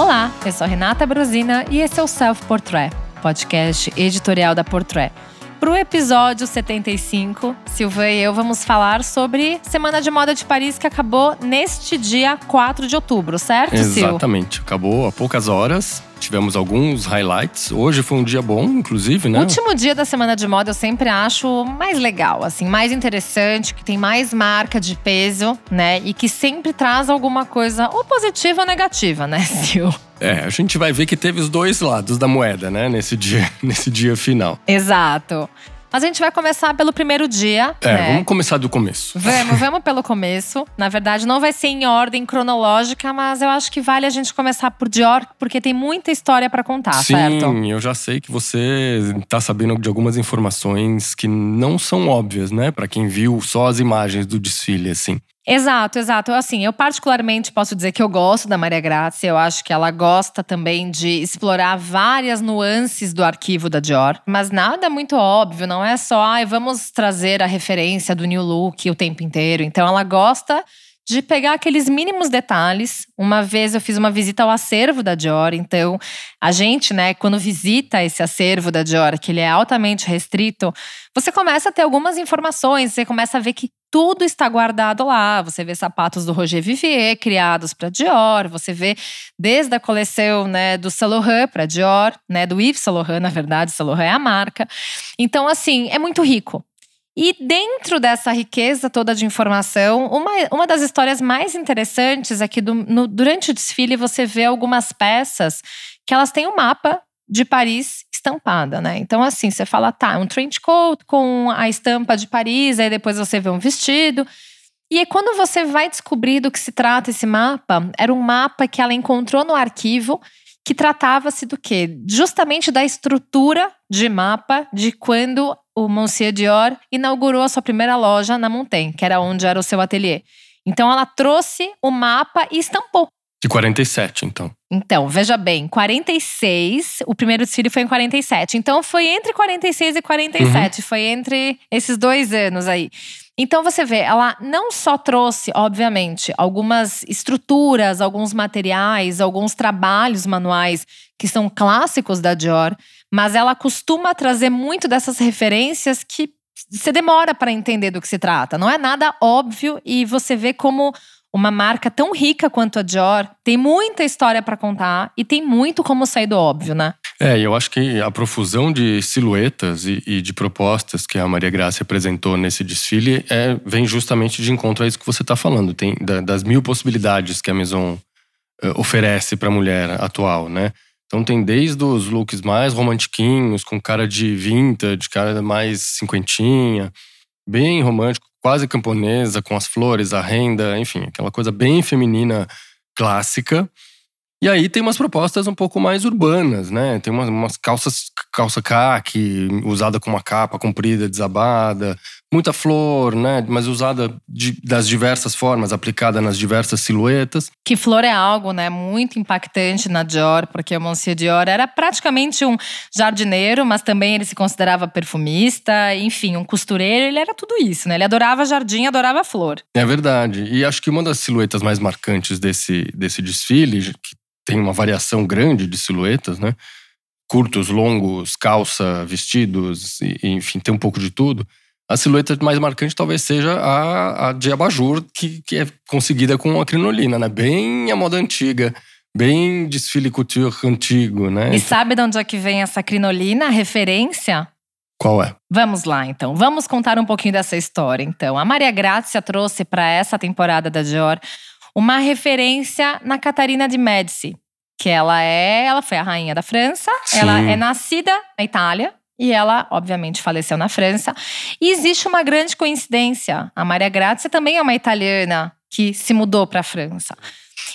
Olá, eu sou Renata Brosina e esse é o Self Portrait, podcast editorial da Portrait. Para o episódio 75, Silvan e eu vamos falar sobre Semana de Moda de Paris que acabou neste dia 4 de outubro, certo, Sil? Exatamente, acabou há poucas horas. Tivemos alguns highlights. Hoje foi um dia bom, inclusive, né? O último dia da semana de moda eu sempre acho mais legal, assim, mais interessante, que tem mais marca de peso, né? E que sempre traz alguma coisa ou positiva ou negativa, né, Sil? É, a gente vai ver que teve os dois lados da moeda, né, nesse dia, nesse dia final. Exato. Mas a gente vai começar pelo primeiro dia. É, né? vamos começar do começo. Vamos, vamos pelo começo. Na verdade, não vai ser em ordem cronológica, mas eu acho que vale a gente começar por Dior, porque tem muita história para contar, Sim, certo? Sim, eu já sei que você tá sabendo de algumas informações que não são óbvias, né? Para quem viu só as imagens do desfile, assim. Exato, exato. Assim, eu particularmente posso dizer que eu gosto da Maria Grazia. Eu acho que ela gosta também de explorar várias nuances do arquivo da Dior. Mas nada muito óbvio, não é só, ah, vamos trazer a referência do new look o tempo inteiro. Então ela gosta de pegar aqueles mínimos detalhes. Uma vez eu fiz uma visita ao acervo da Dior, então a gente, né, quando visita esse acervo da Dior, que ele é altamente restrito, você começa a ter algumas informações, você começa a ver que tudo está guardado lá. Você vê sapatos do Roger Vivier criados para Dior, você vê desde a coleção, né, do Saint Laurent para Dior, né, do Yves Saint Laurent, na verdade, Saint Laurent é a marca. Então assim, é muito rico. E dentro dessa riqueza toda de informação, uma, uma das histórias mais interessantes é que do, no, durante o desfile você vê algumas peças que elas têm um mapa de Paris estampada, né? Então, assim, você fala, tá, um trench coat com a estampa de Paris, aí depois você vê um vestido. E aí, quando você vai descobrir do que se trata esse mapa, era um mapa que ela encontrou no arquivo que tratava-se do quê? Justamente da estrutura de mapa de quando o Monsieur Dior inaugurou a sua primeira loja na Montaigne, que era onde era o seu ateliê. Então ela trouxe o mapa e estampou. De 47, então. Então, veja bem, 46, o primeiro desfile foi em 47. Então foi entre 46 e 47, uhum. foi entre esses dois anos aí. Então você vê, ela não só trouxe, obviamente, algumas estruturas, alguns materiais, alguns trabalhos manuais que são clássicos da Dior, mas ela costuma trazer muito dessas referências que você demora para entender do que se trata. Não é nada óbvio e você vê como uma marca tão rica quanto a Dior tem muita história para contar e tem muito como sair do óbvio, né? É, eu acho que a profusão de silhuetas e, e de propostas que a Maria Graça apresentou nesse desfile é, vem justamente de encontro a isso que você está falando. Tem da, das mil possibilidades que a Maison uh, oferece para a mulher atual, né? Então tem desde os looks mais romantiquinhos, com cara de vintage, cara mais cinquentinha, bem romântico, quase camponesa, com as flores, a renda, enfim, aquela coisa bem feminina clássica. E aí tem umas propostas um pouco mais urbanas, né? Tem umas, umas calças, calça caque, usada com uma capa comprida, desabada, muita flor, né? Mas usada de, das diversas formas, aplicada nas diversas silhuetas. Que flor é algo, né? Muito impactante na Dior, porque o Monsieur Dior era praticamente um jardineiro, mas também ele se considerava perfumista, enfim, um costureiro. Ele era tudo isso, né? Ele adorava jardim, adorava flor. É verdade. E acho que uma das silhuetas mais marcantes desse, desse desfile, que tem uma variação grande de silhuetas, né? Curtos, longos, calça, vestidos, e, enfim, tem um pouco de tudo. A silhueta mais marcante talvez seja a, a de abajur, que, que é conseguida com a crinolina, né? Bem a moda antiga, bem desfile couture antigo, né? E sabe de onde é que vem essa crinolina, a referência? Qual é? Vamos lá, então. Vamos contar um pouquinho dessa história, então. A Maria Grazia trouxe para essa temporada da Dior uma referência na Catarina de Médici, que ela é, ela foi a rainha da França, Sim. ela é nascida na Itália, e ela, obviamente, faleceu na França. E existe uma grande coincidência. A Maria Grazia também é uma italiana que se mudou para a França.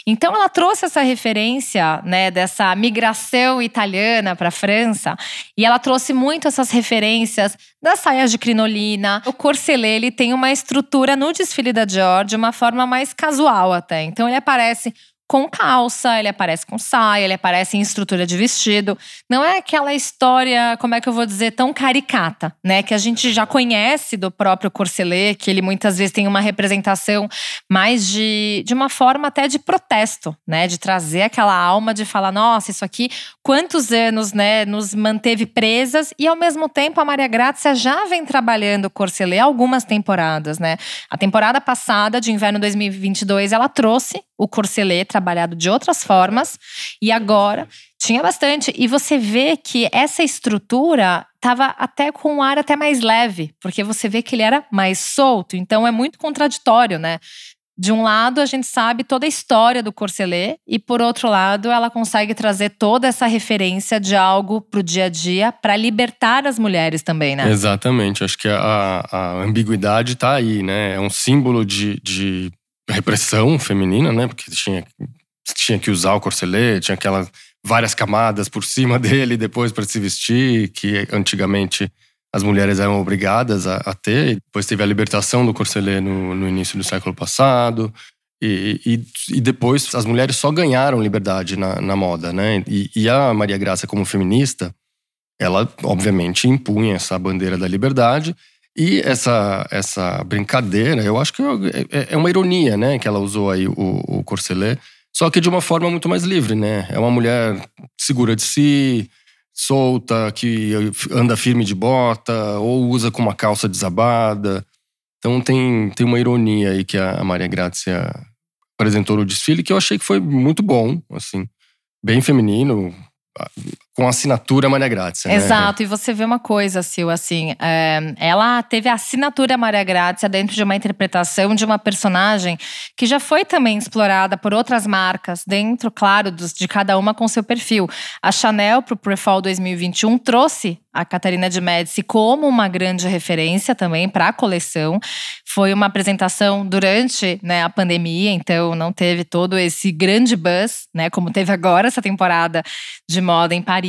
Então ela trouxe essa referência, né, dessa migração italiana para a França, e ela trouxe muito essas referências das saias de crinolina. O corselet ele tem uma estrutura no desfile da Dior de uma forma mais casual até. Então ele aparece com calça, ele aparece com saia, ele aparece em estrutura de vestido. Não é aquela história, como é que eu vou dizer, tão caricata, né? Que a gente já conhece do próprio Corselet, que ele muitas vezes tem uma representação mais de, de uma forma até de protesto, né? De trazer aquela alma de falar, nossa, isso aqui, quantos anos, né, nos manteve presas e ao mesmo tempo a Maria Grazia já vem trabalhando o Corselet algumas temporadas, né? A temporada passada de inverno 2022 ela trouxe o corselet trabalhado de outras formas e agora tinha bastante e você vê que essa estrutura estava até com um ar até mais leve, porque você vê que ele era mais solto, então é muito contraditório, né? De um lado, a gente sabe toda a história do corselet, e por outro lado, ela consegue trazer toda essa referência de algo para o dia a dia para libertar as mulheres também, né? Exatamente. Acho que a, a ambiguidade está aí, né? É um símbolo de, de repressão feminina, né? Porque tinha, tinha que usar o corselet, tinha aquelas várias camadas por cima dele depois para se vestir, que antigamente as mulheres eram obrigadas a, a, ter. Depois teve a libertação do corselet no, no início do século passado. E, e, e, depois as mulheres só ganharam liberdade na, na moda, né? E, e, a Maria Graça, como feminista, ela obviamente impunha essa bandeira da liberdade. E essa, essa brincadeira, eu acho que é, é, é uma ironia, né? Que ela usou aí o, o Corselet, só que de uma forma muito mais livre, né? É uma mulher segura de si, solta, que anda firme de bota, ou usa com uma calça desabada. Então tem, tem uma ironia aí que a Maria Grazia apresentou no desfile, que eu achei que foi muito bom, assim. Bem feminino, com assinatura Maria Grazia. Né? Exato, e você vê uma coisa, Sil, assim, é, ela teve a assinatura Maria Grazia dentro de uma interpretação de uma personagem que já foi também explorada por outras marcas, dentro, claro, dos, de cada uma com seu perfil. A Chanel, para o Prefall 2021, trouxe a Catarina de Médici como uma grande referência também para a coleção. Foi uma apresentação durante né, a pandemia, então não teve todo esse grande buzz, né, como teve agora essa temporada de moda em Paris.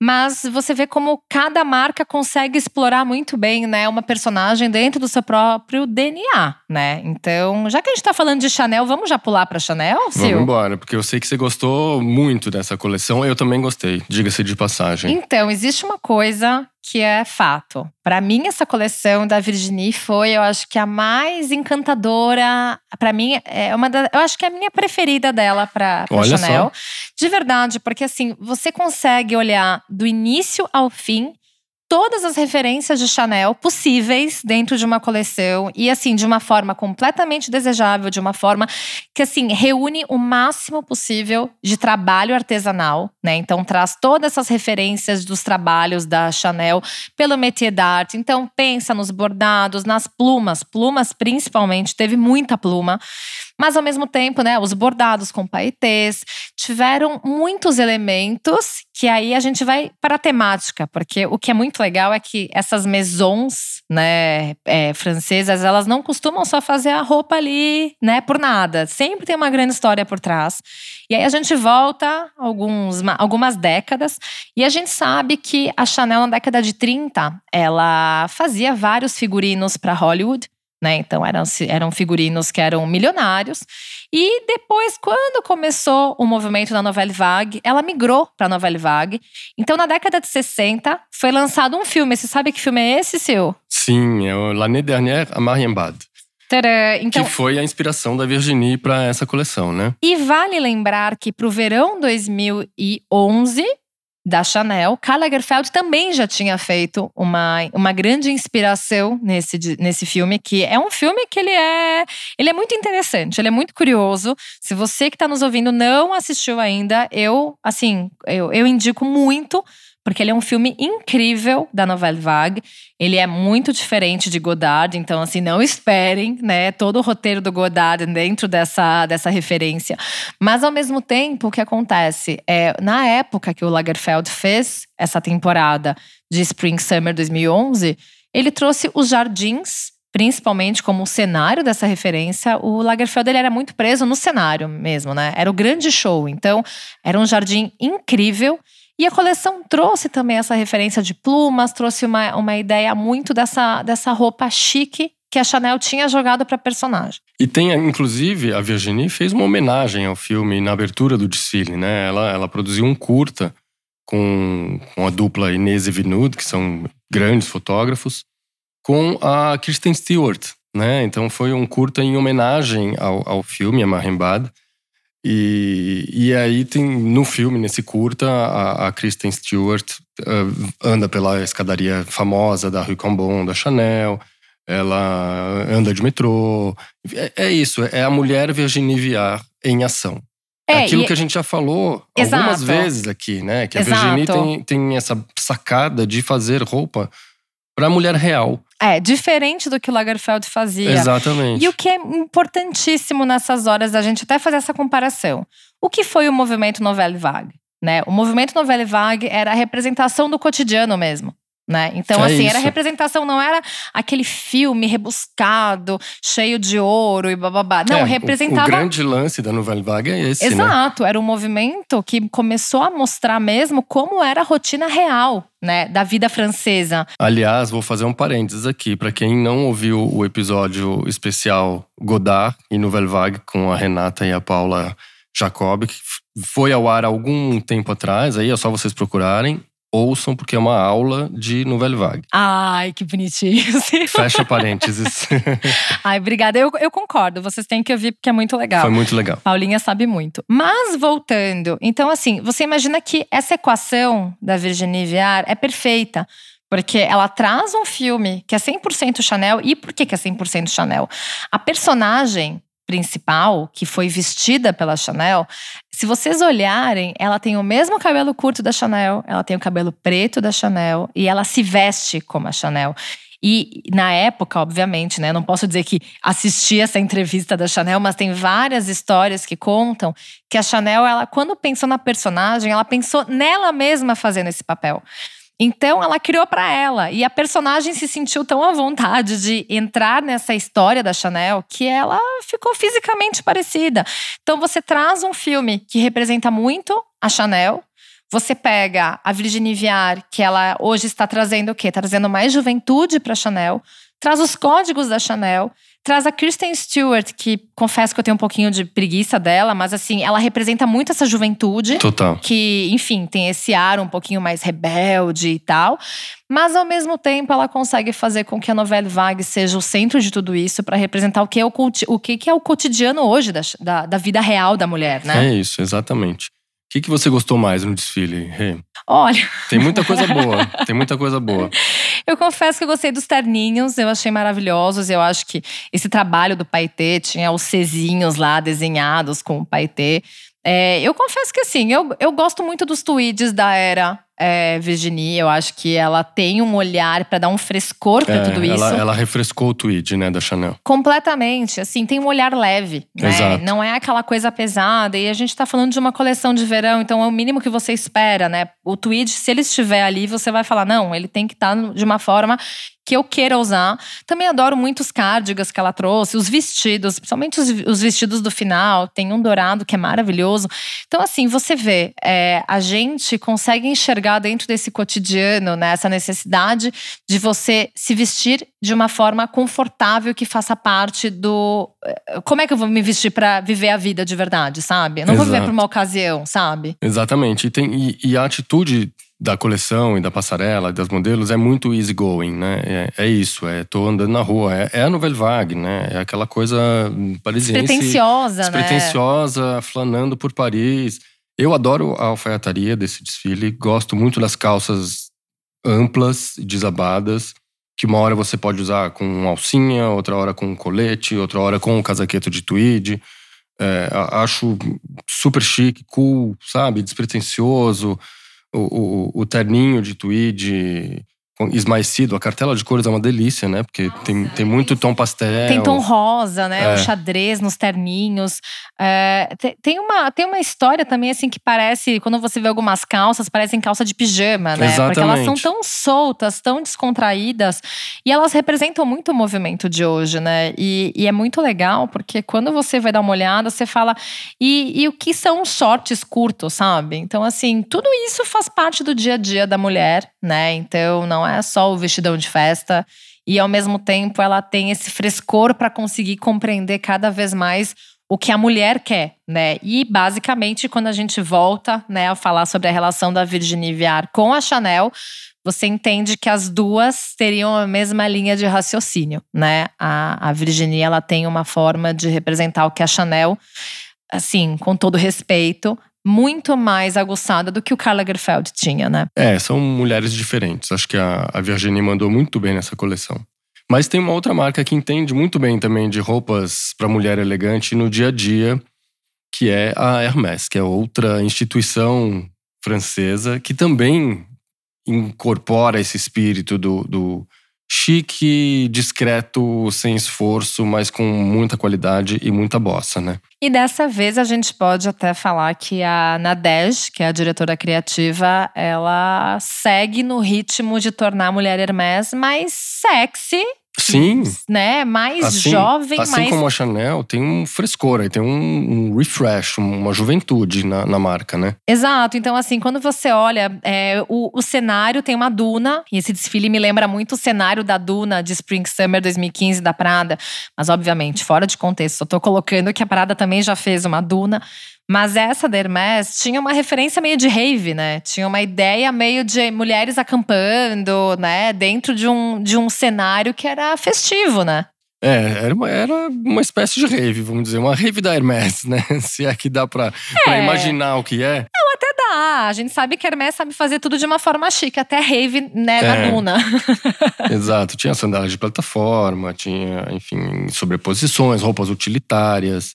Mas você vê como cada marca consegue explorar muito bem né, uma personagem dentro do seu próprio DNA, né? Então, já que a gente está falando de Chanel, vamos já pular para Chanel, Sil? Vamos embora, porque eu sei que você gostou muito dessa coleção. Eu também gostei, diga-se de passagem. Então, existe uma coisa que é fato. Para mim, essa coleção da Virginie foi, eu acho que a mais encantadora. Para mim, é uma da, eu acho que é a minha preferida dela para Chanel. Só. De verdade, porque assim, você consegue olhar do início ao fim todas as referências de Chanel possíveis dentro de uma coleção e assim de uma forma completamente desejável, de uma forma que assim reúne o máximo possível de trabalho artesanal, né? Então traz todas essas referências dos trabalhos da Chanel pelo métier d'art. Então pensa nos bordados, nas plumas, plumas principalmente, teve muita pluma. Mas ao mesmo tempo, né, os bordados com paetês tiveram muitos elementos que aí a gente vai para a temática, porque o que é muito legal é que essas maisons, né, é, francesas, elas não costumam só fazer a roupa ali, né, por nada. Sempre tem uma grande história por trás. E aí a gente volta alguns, algumas décadas e a gente sabe que a Chanel na década de 30, ela fazia vários figurinos para Hollywood né? Então eram, eram figurinos que eram milionários. E depois, quando começou o movimento da Novelle Vague, ela migrou para a Novelle Vague. Então, na década de 60, foi lançado um filme. Você sabe que filme é esse, seu? Sim, é o L'année dernière à Marienbad. Então, que foi a inspiração da Virginie para essa coleção, né? E vale lembrar que para o verão 2011, da Chanel. Karl Lagerfeld também já tinha feito uma, uma grande inspiração nesse, nesse filme, que é um filme que ele é, ele é muito interessante, ele é muito curioso. Se você que está nos ouvindo não assistiu ainda, eu, assim, eu, eu indico muito porque ele é um filme incrível da Nouvelle Vague. Ele é muito diferente de Godard, então assim, não esperem, né, todo o roteiro do Godard dentro dessa, dessa referência. Mas ao mesmo tempo, o que acontece é, na época que o Lagerfeld fez essa temporada de Spring Summer 2011, ele trouxe os jardins principalmente como cenário dessa referência, o Lagerfeld ele era muito preso no cenário mesmo, né? Era o grande show. Então, era um jardim incrível e a coleção trouxe também essa referência de plumas, trouxe uma, uma ideia muito dessa, dessa roupa chique que a Chanel tinha jogado para personagem. E tem, inclusive, a Virginie fez uma homenagem ao filme na abertura do desfile, né? Ela, ela produziu um curta com, com a dupla Inês e Vinud, que são grandes fotógrafos, com a Kristen Stewart, né? Então foi um curta em homenagem ao, ao filme, a Marimbad. E, e aí tem no filme, nesse curta, a, a Kristen Stewart uh, anda pela escadaria famosa da Rue Cambon, da Chanel, ela anda de metrô. É, é isso, é a mulher Virginie Viard em ação. É, aquilo que a gente já falou Exato. algumas vezes aqui, né? Que a Exato. Virginie tem, tem essa sacada de fazer roupa para a mulher real. É, diferente do que o Lagerfeld fazia. Exatamente. E o que é importantíssimo nessas horas da gente até fazer essa comparação. O que foi o movimento Novelle Vague? Né? O movimento Novelle Vague era a representação do cotidiano mesmo. Né? Então, é assim, isso. era representação, não era aquele filme rebuscado, cheio de ouro e bababá. Não, é, representava. O, o, grande lance da Nouvelle Vague é esse. Né? Exato, né? era um movimento que começou a mostrar mesmo como era a rotina real. Né, da vida francesa. Aliás, vou fazer um parênteses aqui. para quem não ouviu o episódio especial Godard e Nouvelle Vague com a Renata e a Paula Jacob, que foi ao ar algum tempo atrás, aí é só vocês procurarem ouçam, porque é uma aula de Nouvelle Vague. Ai, que bonitinho. Fecha parênteses. Ai, obrigada. Eu, eu concordo, vocês têm que ouvir porque é muito legal. Foi muito legal. Paulinha sabe muito. Mas voltando, então assim, você imagina que essa equação da Virginie Viard é perfeita. Porque ela traz um filme que é 100% Chanel. E por que, que é 100% Chanel? A personagem principal, que foi vestida pela Chanel, se vocês olharem, ela tem o mesmo cabelo curto da Chanel, ela tem o cabelo preto da Chanel e ela se veste como a Chanel. E na época, obviamente, né, não posso dizer que assisti essa entrevista da Chanel, mas tem várias histórias que contam que a Chanel, ela quando pensou na personagem, ela pensou nela mesma fazendo esse papel. Então ela criou para ela e a personagem se sentiu tão à vontade de entrar nessa história da Chanel que ela ficou fisicamente parecida. Então você traz um filme que representa muito a Chanel. Você pega a Virginie Viard, que ela hoje está trazendo o quê? Está trazendo mais juventude para Chanel. Traz os códigos da Chanel traz a Kristen Stewart, que confesso que eu tenho um pouquinho de preguiça dela, mas assim, ela representa muito essa juventude. Total. Que, enfim, tem esse ar um pouquinho mais rebelde e tal. Mas ao mesmo tempo, ela consegue fazer com que a novela Vague seja o centro de tudo isso para representar o que, é o, o que é o cotidiano hoje da, da, da vida real da mulher, né? É isso, exatamente. O que, que você gostou mais no desfile, Rê? Olha. Tem muita coisa boa. tem muita coisa boa. Eu confesso que eu gostei dos terninhos, eu achei maravilhosos. Eu acho que esse trabalho do Paetê tinha os Czinhos lá desenhados com o Paetê. É, eu confesso que assim, eu, eu gosto muito dos tweets da era é, Virginie. Eu acho que ela tem um olhar para dar um frescor para é, tudo isso. Ela, ela, refrescou o tweet, né, da Chanel. Completamente. Assim, tem um olhar leve, né? Exato. Não é aquela coisa pesada. E a gente tá falando de uma coleção de verão, então é o mínimo que você espera, né? O tweet, se ele estiver ali, você vai falar: não, ele tem que estar tá de uma forma que eu queira usar. Também adoro muito os cardigans que ela trouxe, os vestidos, principalmente os, os vestidos do final. Tem um dourado que é maravilhoso. Então, assim, você vê, é, a gente consegue enxergar dentro desse cotidiano, né, essa necessidade de você se vestir de uma forma confortável que faça parte do. Eh, como é que eu vou me vestir para viver a vida de verdade, sabe? Eu não Exato. vou viver para uma ocasião, sabe? Exatamente. E, tem, e, e a atitude da coleção e da passarela, das modelos, é muito easygoing, né? É, é, isso, é tô andando na rua. É, é a Nouvelle Vague, né? É aquela coisa parisiense… Despretensiosa, né? Despretensiosa, flanando por Paris. Eu adoro a alfaiataria desse desfile. Gosto muito das calças amplas, desabadas. Que uma hora você pode usar com alcinha, outra hora com colete, outra hora com um casaqueto de tweed. É, acho super chique, cool, sabe? Despretensioso o, o, o terninho de tweed esmaecido. A cartela de cores é uma delícia, né? Porque tem, tem muito tom pastel. Tem tom rosa, né? É. O xadrez nos terninhos. É, tem, uma, tem uma história também, assim, que parece… Quando você vê algumas calças, parecem calça de pijama, né? Exatamente. Porque elas são tão soltas, tão descontraídas. E elas representam muito o movimento de hoje, né? E, e é muito legal, porque quando você vai dar uma olhada, você fala… E, e o que são shorts curtos, sabe? Então, assim, tudo isso faz parte do dia a dia da mulher, né? Então, não é só o vestidão de festa. e ao mesmo tempo ela tem esse frescor para conseguir compreender cada vez mais o que a mulher quer, né? E basicamente quando a gente volta, né, a falar sobre a relação da Virginie Viard com a Chanel, você entende que as duas teriam a mesma linha de raciocínio, né? A, a Virginie, ela tem uma forma de representar o que a Chanel, assim, com todo respeito, muito mais aguçada do que o Karl Lagerfeld tinha, né? É, são mulheres diferentes. Acho que a, a Virginie mandou muito bem nessa coleção. Mas tem uma outra marca que entende muito bem também de roupas para mulher elegante no dia a dia, que é a Hermès, que é outra instituição francesa que também incorpora esse espírito do, do chique, discreto, sem esforço, mas com muita qualidade e muita bossa, né? E dessa vez a gente pode até falar que a Nadege, que é a diretora criativa, ela segue no ritmo de tornar a mulher Hermès mais sexy Sim. Né? Mais assim, jovem, assim mais. como a Chanel, tem um frescor, aí tem um, um refresh, uma juventude na, na, marca, né? Exato. Então, assim, quando você olha, é, o, o cenário tem uma duna, e esse desfile me lembra muito o cenário da duna de Spring Summer 2015 da Prada. Mas, obviamente, fora de contexto, só tô colocando que a Prada também já fez uma duna. Mas essa da Hermès tinha uma referência meio de rave, né? Tinha uma ideia meio de mulheres acampando, né? Dentro de um, de um cenário que era festivo, né? É, era uma, era uma espécie de rave, vamos dizer, uma rave da Hermès, né? Se é que dá pra, é. pra imaginar o que é. Não, até dá. A gente sabe que a Hermès sabe fazer tudo de uma forma chique, até rave, né, é. duna. Exato, tinha sandálias de plataforma, tinha, enfim, sobreposições, roupas utilitárias,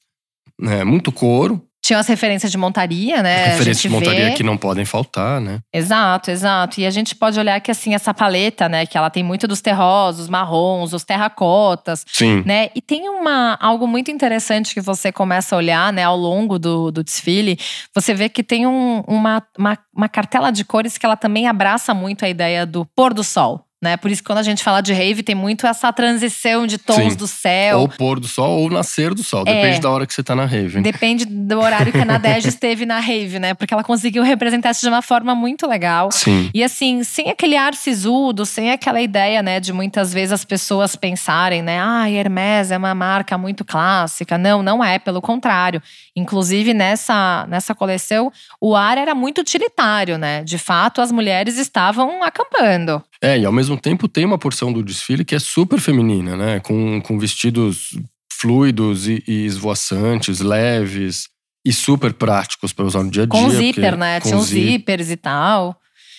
né? muito couro. Tinha as referências de montaria, né? Referências de montaria vê. que não podem faltar, né? Exato, exato. E a gente pode olhar que, assim, essa paleta, né? Que ela tem muito dos terrosos, marrons, os terracotas. Sim. Né? E tem uma, algo muito interessante que você começa a olhar, né? Ao longo do, do desfile. Você vê que tem um, uma, uma, uma cartela de cores que ela também abraça muito a ideia do pôr do sol. Né? Por isso que quando a gente fala de rave, tem muito essa transição de tons Sim. do céu. Ou pôr do sol ou nascer do sol. É. Depende da hora que você tá na rave. Depende do horário que a Nadege esteve na rave, né? Porque ela conseguiu representar isso de uma forma muito legal. Sim. E assim, sem aquele ar sisudo, sem aquela ideia, né, de muitas vezes as pessoas pensarem, né? Ah, Hermès é uma marca muito clássica. Não, não é, pelo contrário. Inclusive, nessa, nessa coleção, o ar era muito utilitário, né? De fato, as mulheres estavam acampando. É, e ao mesmo tempo tem uma porção do desfile que é super feminina, né? Com, com vestidos fluidos e, e esvoaçantes, leves e super práticos para usar no dia a dia. Com zíper, né? Tinha os zíperes e tal.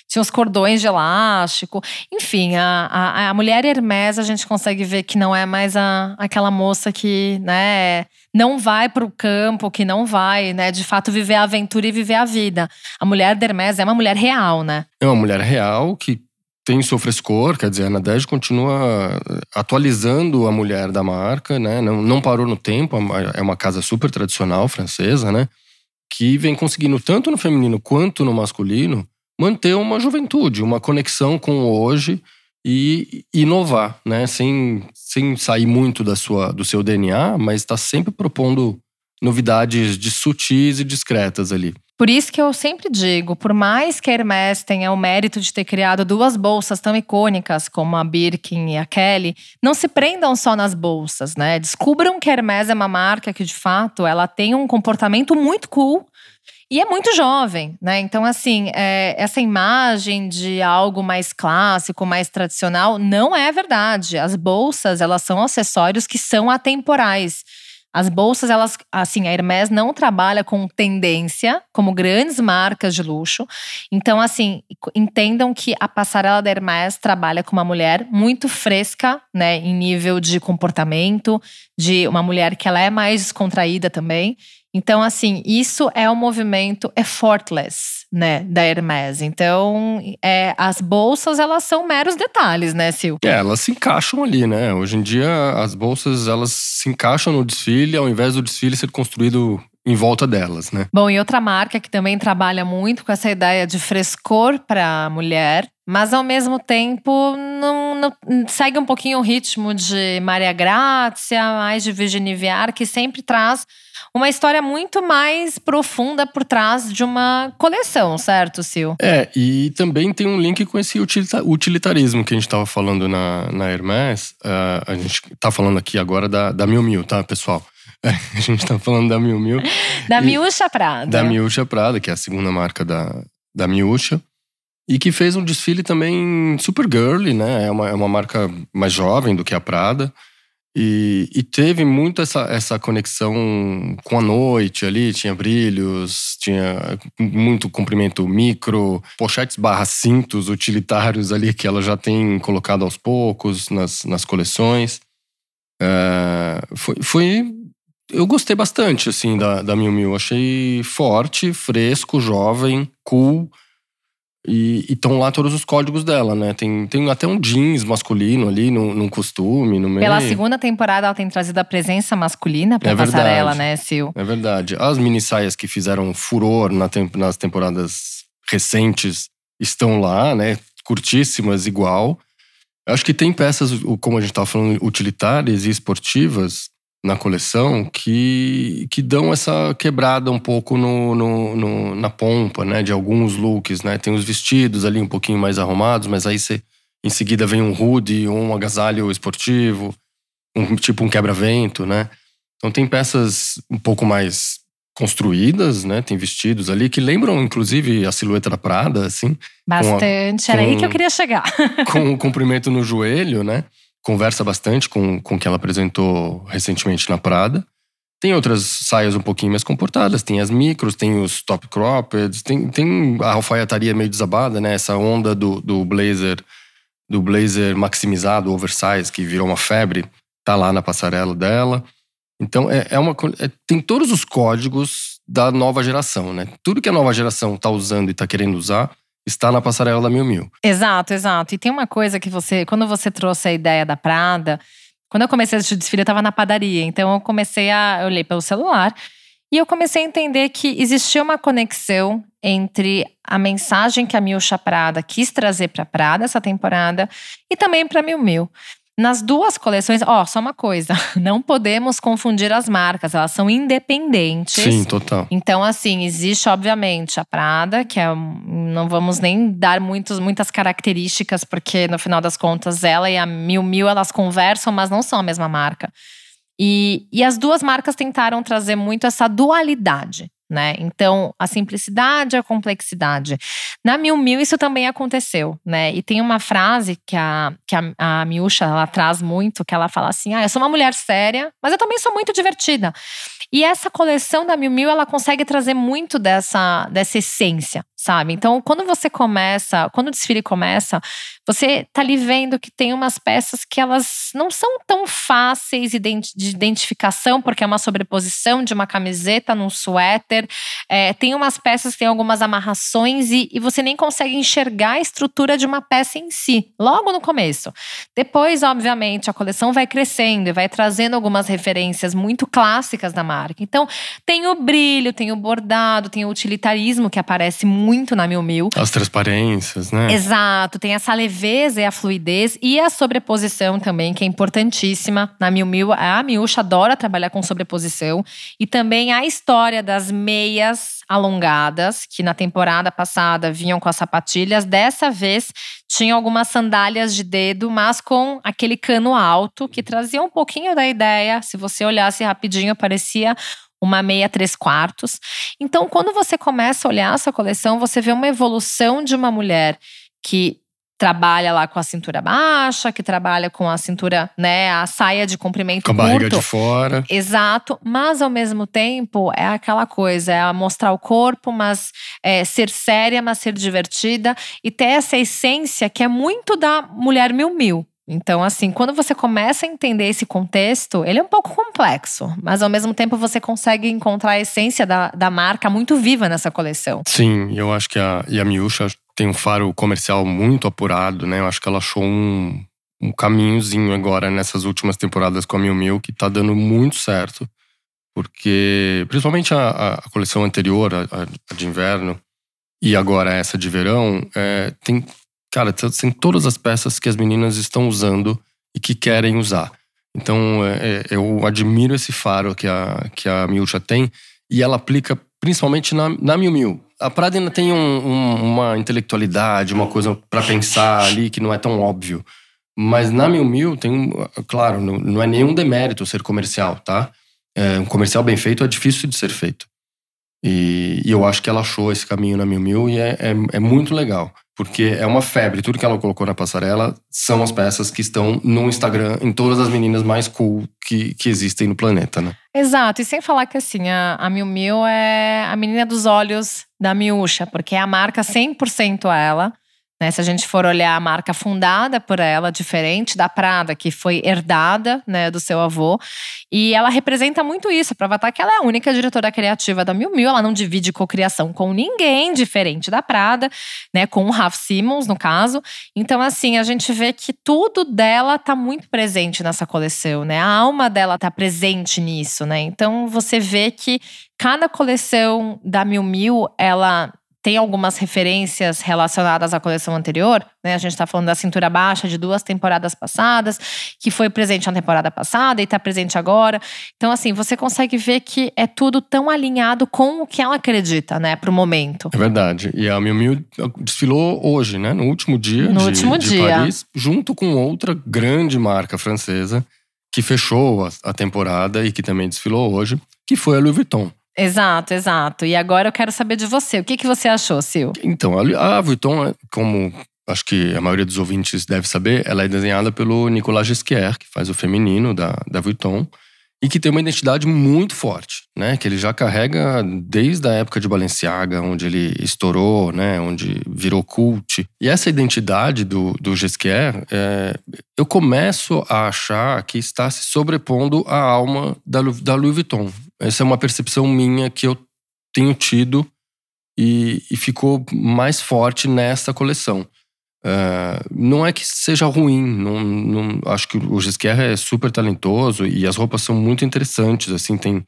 Tinha os cordões de elástico. Enfim, a, a, a mulher Hermès, a gente consegue ver que não é mais a, aquela moça que, né, não vai para o campo, que não vai, né, de fato viver a aventura e viver a vida. A mulher Hermès é uma mulher real, né? É uma mulher real que tem seu frescor, quer dizer, a Nadege continua atualizando a mulher da marca, né? Não, não parou no tempo, é uma casa super tradicional francesa, né? Que vem conseguindo, tanto no feminino quanto no masculino, manter uma juventude, uma conexão com hoje e inovar, né? Sem, sem sair muito da sua, do seu DNA, mas está sempre propondo novidades de sutis e discretas ali. Por isso que eu sempre digo, por mais que a Hermès tenha o mérito de ter criado duas bolsas tão icônicas como a Birkin e a Kelly, não se prendam só nas bolsas, né? Descubram que a Hermès é uma marca que, de fato, ela tem um comportamento muito cool e é muito jovem, né? Então, assim, é, essa imagem de algo mais clássico, mais tradicional, não é verdade. As bolsas, elas são acessórios que são atemporais. As bolsas, elas, assim, a Hermès não trabalha com tendência, como grandes marcas de luxo. Então, assim, entendam que a passarela da Hermès trabalha com uma mulher muito fresca, né, em nível de comportamento, de uma mulher que ela é mais descontraída também. Então, assim, isso é o movimento effortless, né, da Hermès. Então, é, as bolsas, elas são meros detalhes, né, Sil? É, elas se encaixam ali, né? Hoje em dia, as bolsas, elas se encaixam no desfile, ao invés do desfile ser construído em volta delas, né? Bom, e outra marca que também trabalha muito com essa ideia de frescor para a mulher mas ao mesmo tempo não, não, segue um pouquinho o ritmo de Maria Grazia, mais de Virginie Viard, que sempre traz uma história muito mais profunda por trás de uma coleção, certo, Sil? É, e também tem um link com esse utilitarismo que a gente estava falando na, na Hermès. Uh, a gente está falando aqui agora da, da Miu Miu, tá, pessoal? A gente está falando da Miu Miu. Da Miúcha Prada. Da Miúcha Prada, que é a segunda marca da, da Miúcha. E que fez um desfile também super girly, né? É uma, é uma marca mais jovem do que a Prada. E, e, teve muito essa, essa conexão com a noite ali, tinha brilhos, tinha muito comprimento micro, pochetes barra cintos utilitários ali que ela já tem colocado aos poucos nas, nas coleções. É, foi, foi. Eu gostei bastante, assim, da, da Miu Miu. Achei forte, fresco, jovem, cool. E estão lá todos os códigos dela, né? Tem, tem até um jeans masculino ali, num, num costume, no meio. Pela segunda temporada, ela tem trazido a presença masculina pra é passarela, né, Sil? É verdade. As mini saias que fizeram furor na nas temporadas recentes estão lá, né? Curtíssimas, igual. Acho que tem peças, como a gente estava falando, utilitárias e esportivas na coleção que, que dão essa quebrada um pouco no, no, no, na pompa, né? De alguns looks, né? Tem os vestidos ali um pouquinho mais arrumados, mas aí você, em seguida vem um hoodie ou um agasalho esportivo, um tipo um quebra-vento, né? Então tem peças um pouco mais construídas, né? Tem vestidos ali que lembram, inclusive, a silhueta da Prada, assim. Bastante, a, era aí que eu queria chegar. com o comprimento no joelho, né? Conversa bastante com, o que ela apresentou recentemente na Prada. Tem outras saias um pouquinho mais comportadas, tem as micros, tem os top cropped, tem, tem a alfaiataria meio desabada, né? Essa onda do, do blazer, do blazer maximizado, oversize, que virou uma febre, tá lá na passarela dela. Então é, é uma é, tem todos os códigos da nova geração, né? Tudo que a nova geração tá usando e tá querendo usar, está na passarela da Mil Mil. Exato, exato. E tem uma coisa que você, quando você trouxe a ideia da Prada, quando eu comecei a assistir o desfile, eu estava na padaria. Então eu comecei a. Eu pelo celular e eu comecei a entender que existia uma conexão entre a mensagem que a Milcha Prada quis trazer para Prada essa temporada e também para Mil Mil. Nas duas coleções, ó, só uma coisa, não podemos confundir as marcas, elas são independentes. Sim, total. Então, assim, existe, obviamente, a Prada, que é. Não vamos nem dar muitos, muitas características, porque no final das contas, ela e a Mil Mil elas conversam, mas não são a mesma marca. E, e as duas marcas tentaram trazer muito essa dualidade né? Então, a simplicidade, a complexidade. Na Miu Miu isso também aconteceu, né? E tem uma frase que a, que a, a Miúcha, ela traz muito, que ela fala assim, ah, eu sou uma mulher séria, mas eu também sou muito divertida. E essa coleção da Miu Miu, ela consegue trazer muito dessa, dessa essência, sabe? Então, quando você começa, quando o desfile começa, você tá ali vendo que tem umas peças que elas não são tão fáceis de identificação, porque é uma sobreposição de uma camiseta num suéter. É, tem umas peças que tem algumas amarrações e, e você nem consegue enxergar a estrutura de uma peça em si, logo no começo. Depois, obviamente, a coleção vai crescendo e vai trazendo algumas referências muito clássicas da marca. Então, tem o brilho, tem o bordado, tem o utilitarismo que aparece muito na Mil Mil. As transparências, né? Exato, tem essa leveza e a fluidez e a sobreposição também, que é importantíssima na Mil Mil. A Miúcha adora trabalhar com sobreposição e também a história das meias alongadas, que na temporada passada vinham com as sapatilhas, dessa vez tinha algumas sandálias de dedo, mas com aquele cano alto que trazia um pouquinho da ideia. Se você olhasse rapidinho, parecia uma meia três quartos. Então, quando você começa a olhar essa coleção, você vê uma evolução de uma mulher que trabalha lá com a cintura baixa, que trabalha com a cintura, né, a saia de comprimento com curto. a barriga de fora. Exato, mas ao mesmo tempo é aquela coisa, é mostrar o corpo, mas é ser séria, mas ser divertida e ter essa essência que é muito da mulher mil mil. Então, assim, quando você começa a entender esse contexto, ele é um pouco complexo, mas ao mesmo tempo você consegue encontrar a essência da, da marca muito viva nessa coleção. Sim, eu acho que a, e a Miúcha tem um faro comercial muito apurado, né? Eu acho que ela achou um, um caminhozinho agora nessas últimas temporadas com a Miu Miu que tá dando muito certo. Porque, principalmente a, a coleção anterior, a, a, de inverno, e agora essa de verão, é, tem cara, tem todas as peças que as meninas estão usando e que querem usar. Então, é, é, eu admiro esse faro que a, que a Miúcha tem e ela aplica principalmente na, na Miu Miu. A Prada ainda tem um, um, uma intelectualidade, uma coisa para pensar ali que não é tão óbvio. Mas na Miu Miu tem, claro, não, não é nenhum demérito ser comercial, tá? É, um comercial bem feito é difícil de ser feito. E, e, eu acho que ela achou esse caminho na Miu Miu e é, é, é, muito legal. Porque é uma febre. Tudo que ela colocou na passarela são as peças que estão no Instagram, em todas as meninas mais cool que, que existem no planeta, né? Exato. E sem falar que assim, a, a Miu Miu é a menina dos olhos da Miúcha, porque é a marca 100% a ela. Né? Se a gente for olhar a marca fundada por ela, diferente da Prada, que foi herdada né, do seu avô. E ela representa muito isso. Para Avatar, que ela é a única diretora criativa da Miu Miu. Ela não divide cocriação com ninguém, diferente da Prada, né? Com o Ralph Simmons, no caso. Então, assim, a gente vê que tudo dela tá muito presente nessa coleção, né? A alma dela tá presente nisso, né? Então, você vê que cada coleção da Miu Miu, ela tem algumas referências relacionadas à coleção anterior, né? A gente está falando da cintura baixa de duas temporadas passadas, que foi presente na temporada passada e está presente agora. Então, assim, você consegue ver que é tudo tão alinhado com o que ela acredita, né, para o momento. É verdade. E a Miu Miu desfilou hoje, né, no último dia no de, último de dia. Paris, junto com outra grande marca francesa que fechou a, a temporada e que também desfilou hoje, que foi a Louis Vuitton. Exato, exato. E agora eu quero saber de você. O que, que você achou, Sil? Então, a Vuitton, como acho que a maioria dos ouvintes deve saber, ela é desenhada pelo Nicolas Ghesquière, que faz o feminino da, da Vuitton, e que tem uma identidade muito forte, né? Que ele já carrega desde a época de Balenciaga, onde ele estourou, né? Onde virou cult. E essa identidade do, do Ghesquière, é, eu começo a achar que está se sobrepondo à alma da, da Louis Vuitton. Essa é uma percepção minha que eu tenho tido e, e ficou mais forte nessa coleção. Uh, não é que seja ruim, não, não, acho que o Gisquerra é super talentoso e as roupas são muito interessantes, assim, tem,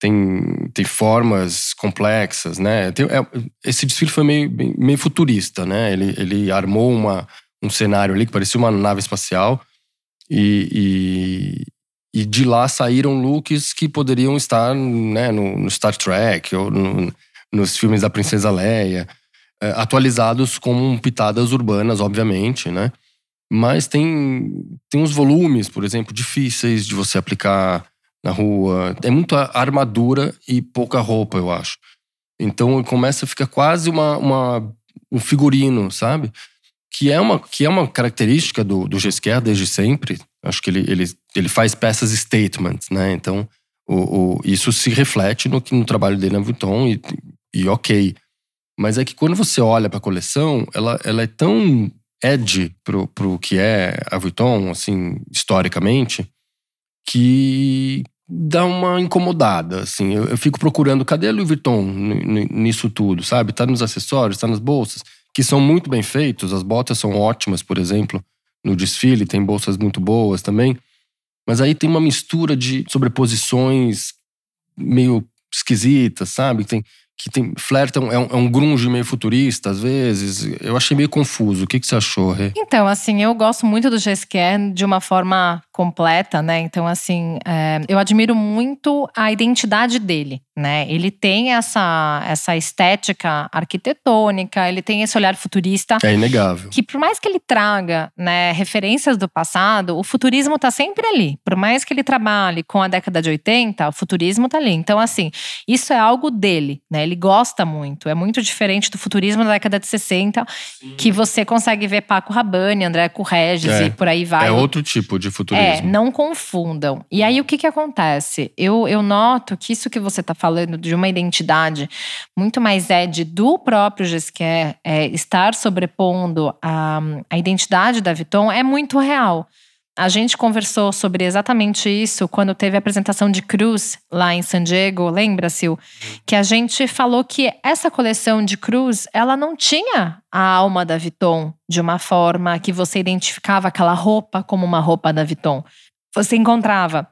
tem, tem formas complexas, né? Tem, é, esse desfile foi meio, meio futurista, né? Ele, ele armou uma, um cenário ali que parecia uma nave espacial e, e de lá saíram looks que poderiam estar né, no, no Star Trek ou no, nos filmes da Princesa Leia, é, atualizados com pitadas urbanas, obviamente, né? Mas tem, tem uns volumes, por exemplo, difíceis de você aplicar na rua. É muita armadura e pouca roupa, eu acho. Então começa a ficar quase uma, uma um figurino, sabe? Que é uma, que é uma característica do, do Gesquer desde sempre. Acho que ele, ele, ele faz peças statements, né? Então, o, o, isso se reflete no, no trabalho dele na Vuitton e, e ok. Mas é que quando você olha para a coleção, ela, ela é tão edgy pro, pro que é a Vuitton, assim, historicamente, que dá uma incomodada, assim. Eu, eu fico procurando, cadê Louis Vuitton nisso tudo, sabe? Tá nos acessórios, tá nas bolsas, que são muito bem feitos, as botas são ótimas, por exemplo no desfile, tem bolsas muito boas também. Mas aí tem uma mistura de sobreposições meio esquisitas, sabe? Tem, que tem, flertam, é um, é um grunge meio futurista às vezes. Eu achei meio confuso. O que, que você achou, Rê? Então, assim, eu gosto muito do Gesquer de uma forma completa, né? Então, assim, é, eu admiro muito a identidade dele, né? Ele tem essa, essa estética arquitetônica, ele tem esse olhar futurista. É inegável. Que por mais que ele traga né, referências do passado, o futurismo tá sempre ali. Por mais que ele trabalhe com a década de 80, o futurismo tá ali. Então, assim, isso é algo dele, né? Ele gosta muito. É muito diferente do futurismo da década de 60, Sim. que você consegue ver Paco Rabanne, André Corregis é, e por aí vai. É outro tipo de futurismo. É, não confundam. E aí o que que acontece? Eu, eu noto que isso que você está falando de uma identidade muito mais é de do próprio Gisquer é, estar sobrepondo a, a identidade da Vuitton é muito real. A gente conversou sobre exatamente isso quando teve a apresentação de Cruz lá em San Diego, lembra, Sil? Que a gente falou que essa coleção de Cruz, ela não tinha a alma da Vuitton de uma forma que você identificava aquela roupa como uma roupa da Vuitton. Você encontrava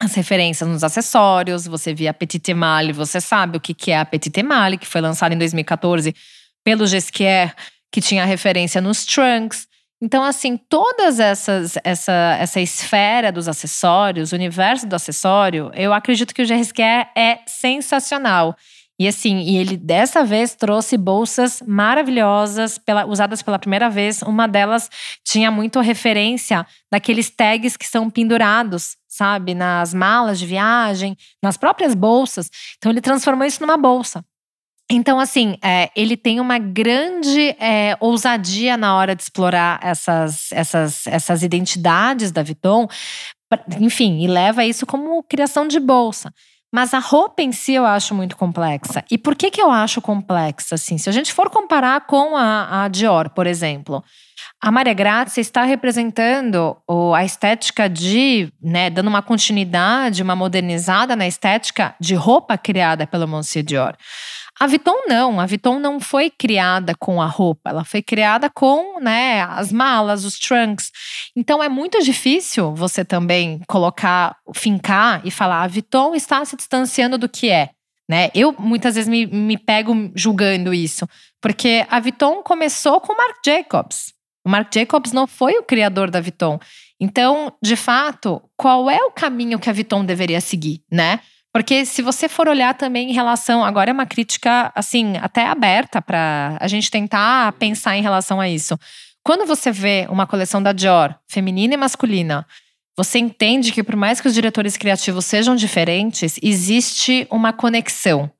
as referências nos acessórios, você via a Petite Malle, você sabe o que é a Petite Malle, que foi lançada em 2014 pelo Gesquier que tinha referência nos trunks. Então, assim, todas essas, essa, essa esfera dos acessórios, o universo do acessório, eu acredito que o GRSQ é sensacional. E assim, e ele dessa vez trouxe bolsas maravilhosas, pela, usadas pela primeira vez. Uma delas tinha muito referência daqueles tags que são pendurados, sabe, nas malas de viagem, nas próprias bolsas. Então ele transformou isso numa bolsa. Então, assim, é, ele tem uma grande é, ousadia na hora de explorar essas, essas, essas identidades da Vuitton, enfim, e leva isso como criação de bolsa. Mas a roupa em si eu acho muito complexa. E por que, que eu acho complexa? Assim, se a gente for comparar com a, a Dior, por exemplo, a Maria Grazia está representando a estética de, né, dando uma continuidade, uma modernizada na estética de roupa criada pelo Monsieur Dior. A Vuitton não, a Vuitton não foi criada com a roupa, ela foi criada com, né, as malas, os trunks. Então é muito difícil você também colocar, fincar e falar a Vuitton está se distanciando do que é. Né? Eu muitas vezes me, me pego julgando isso, porque a Vuitton começou com o Marc Jacobs. O Marc Jacobs não foi o criador da Vuitton. Então, de fato, qual é o caminho que a Vuitton deveria seguir, né? Porque se você for olhar também em relação, agora é uma crítica assim, até aberta para a gente tentar pensar em relação a isso. Quando você vê uma coleção da Dior, feminina e masculina, você entende que por mais que os diretores criativos sejam diferentes, existe uma conexão.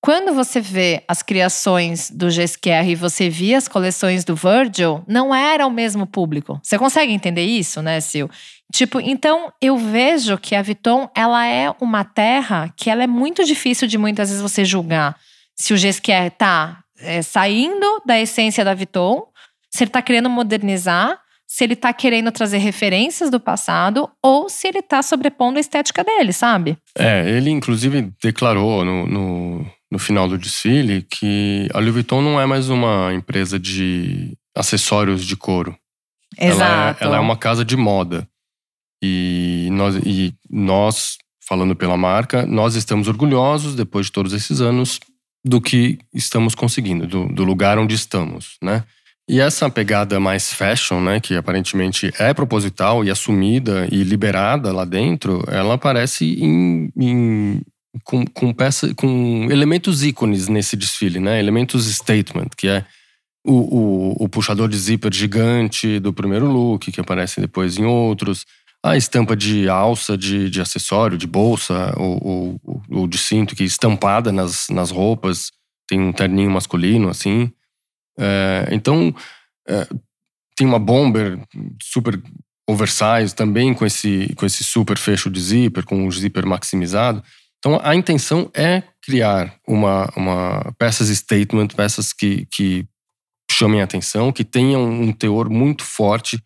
Quando você vê as criações do GSQR e você via as coleções do Virgil, não era o mesmo público. Você consegue entender isso, né, Sil? Tipo, então eu vejo que a Vuitton, ela é uma terra que ela é muito difícil de muitas vezes você julgar se o GSQR tá é, saindo da essência da Vuitton, se ele tá querendo modernizar, se ele tá querendo trazer referências do passado ou se ele tá sobrepondo a estética dele, sabe? É, ele inclusive declarou no, no, no final do desfile que a Louis Vuitton não é mais uma empresa de acessórios de couro. Exato. Ela é, ela é uma casa de moda. E nós, e nós, falando pela marca, nós estamos orgulhosos, depois de todos esses anos, do que estamos conseguindo, do, do lugar onde estamos, né? E essa pegada mais fashion, né, que aparentemente é proposital e assumida e liberada lá dentro, ela aparece em, em com, com, peça, com elementos ícones nesse desfile, né? Elementos statement, que é o, o, o puxador de zíper gigante do primeiro look, que aparece depois em outros a estampa de alça, de, de acessório, de bolsa ou, ou, ou, de cinto que é estampada nas, nas roupas, tem um terninho masculino assim. É, então é, tem uma bomber super oversize também com esse, com esse super fecho de zíper, com o zíper maximizado. Então a intenção é criar uma, uma peças statement, peças que, que chamem atenção, que tenham um teor muito forte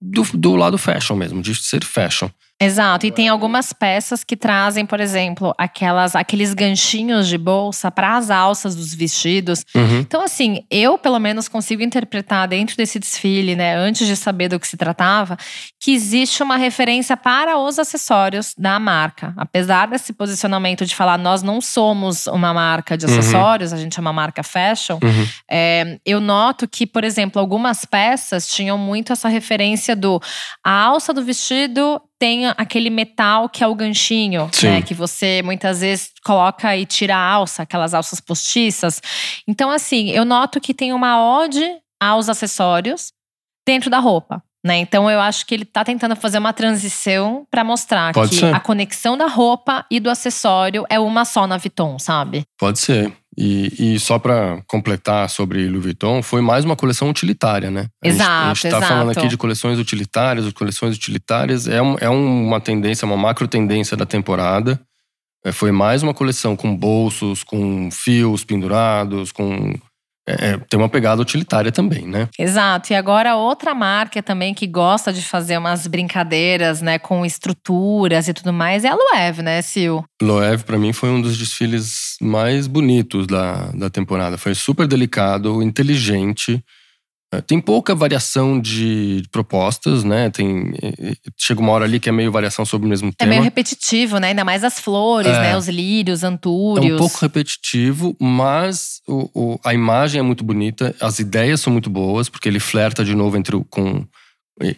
do, do lado fashion mesmo, de ser fashion. Exato, e tem algumas peças que trazem, por exemplo, aquelas, aqueles ganchinhos de bolsa para as alças dos vestidos. Uhum. Então, assim, eu pelo menos consigo interpretar dentro desse desfile, né, antes de saber do que se tratava, que existe uma referência para os acessórios da marca. Apesar desse posicionamento de falar, nós não somos uma marca de uhum. acessórios, uhum. a gente é uma marca fashion, uhum. é, eu noto que, por exemplo, algumas peças tinham muito essa referência do a alça do vestido tem aquele metal que é o ganchinho, né? Que você muitas vezes coloca e tira a alça, aquelas alças postiças. Então, assim, eu noto que tem uma ode aos acessórios dentro da roupa. Né? Então eu acho que ele tá tentando fazer uma transição para mostrar Pode que ser. a conexão da roupa e do acessório é uma só na Vuitton, sabe? Pode ser. E, e só para completar sobre Louis Vuitton, foi mais uma coleção utilitária, né? Exato, A gente, está falando aqui de coleções utilitárias. As coleções utilitárias é, um, é uma tendência, uma macro tendência da temporada. É, foi mais uma coleção com bolsos, com fios pendurados, com é, é, tem uma pegada utilitária também, né? Exato. E agora outra marca também que gosta de fazer umas brincadeiras, né, com estruturas e tudo mais é a Loewe, né, Sil? Loewe para mim foi um dos desfiles mais bonitos da, da temporada. Foi super delicado, inteligente. É, tem pouca variação de propostas, né? Tem, chega uma hora ali que é meio variação sobre o mesmo tema. É meio repetitivo, né? Ainda mais as flores, é. né? Os lírios, antúrios. É um pouco repetitivo, mas o, o, a imagem é muito bonita, as ideias são muito boas, porque ele flerta de novo entre o, com.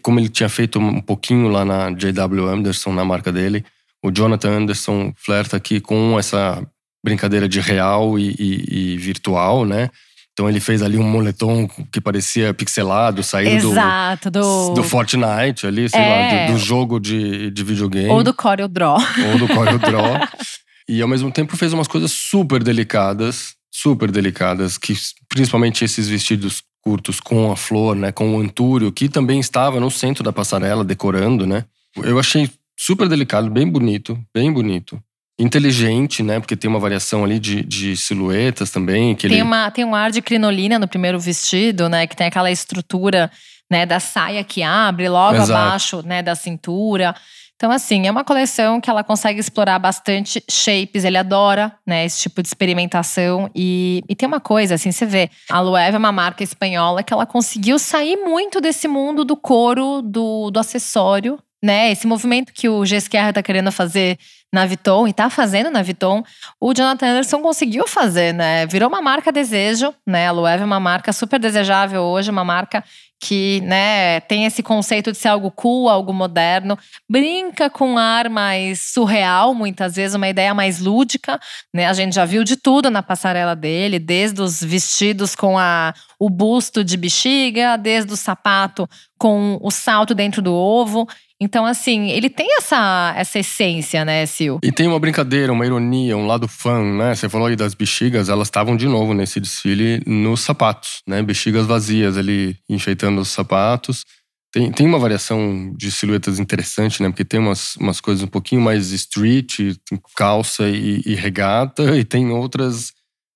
Como ele tinha feito um pouquinho lá na J.W. Anderson, na marca dele, o Jonathan Anderson flerta aqui com essa brincadeira de real e, e, e virtual, né? Então ele fez ali um moletom que parecia pixelado, saindo Exato, do, do, do Fortnite ali, sei é. lá, do, do, jogo de, de videogame. Ou do Corel Draw. Ou do Corel Draw. e ao mesmo tempo fez umas coisas super delicadas, super delicadas, que principalmente esses vestidos curtos com a flor, né, com o antúrio, que também estava no centro da passarela decorando, né? Eu achei super delicado, bem bonito, bem bonito inteligente, né? Porque tem uma variação ali de, de silhuetas também. Que tem, ele... uma, tem um ar de crinolina no primeiro vestido, né? Que tem aquela estrutura né, da saia que abre logo Exato. abaixo né, da cintura. Então, assim, é uma coleção que ela consegue explorar bastante shapes. Ele adora, né, esse tipo de experimentação. E, e tem uma coisa, assim, você vê, a Loewe é uma marca espanhola que ela conseguiu sair muito desse mundo do couro, do, do acessório, né? Esse movimento que o Gesquerra tá querendo fazer na Vuitton e tá fazendo na Vuitton, o Jonathan Anderson conseguiu fazer, né? Virou uma marca desejo, né? A Loewe é uma marca super desejável hoje, uma marca que, né, tem esse conceito de ser algo cool, algo moderno, brinca com um ar mais surreal, muitas vezes uma ideia mais lúdica, né? A gente já viu de tudo na passarela dele, desde os vestidos com a o busto de bexiga, desde o sapato com o salto dentro do ovo. Então, assim, ele tem essa, essa essência, né, Sil? E tem uma brincadeira, uma ironia, um lado fã, né? Você falou aí das bexigas, elas estavam de novo nesse desfile nos sapatos, né? Bexigas vazias ali, enfeitando os sapatos. Tem, tem uma variação de silhuetas interessante, né? Porque tem umas, umas coisas um pouquinho mais street, calça e, e regata, e tem outras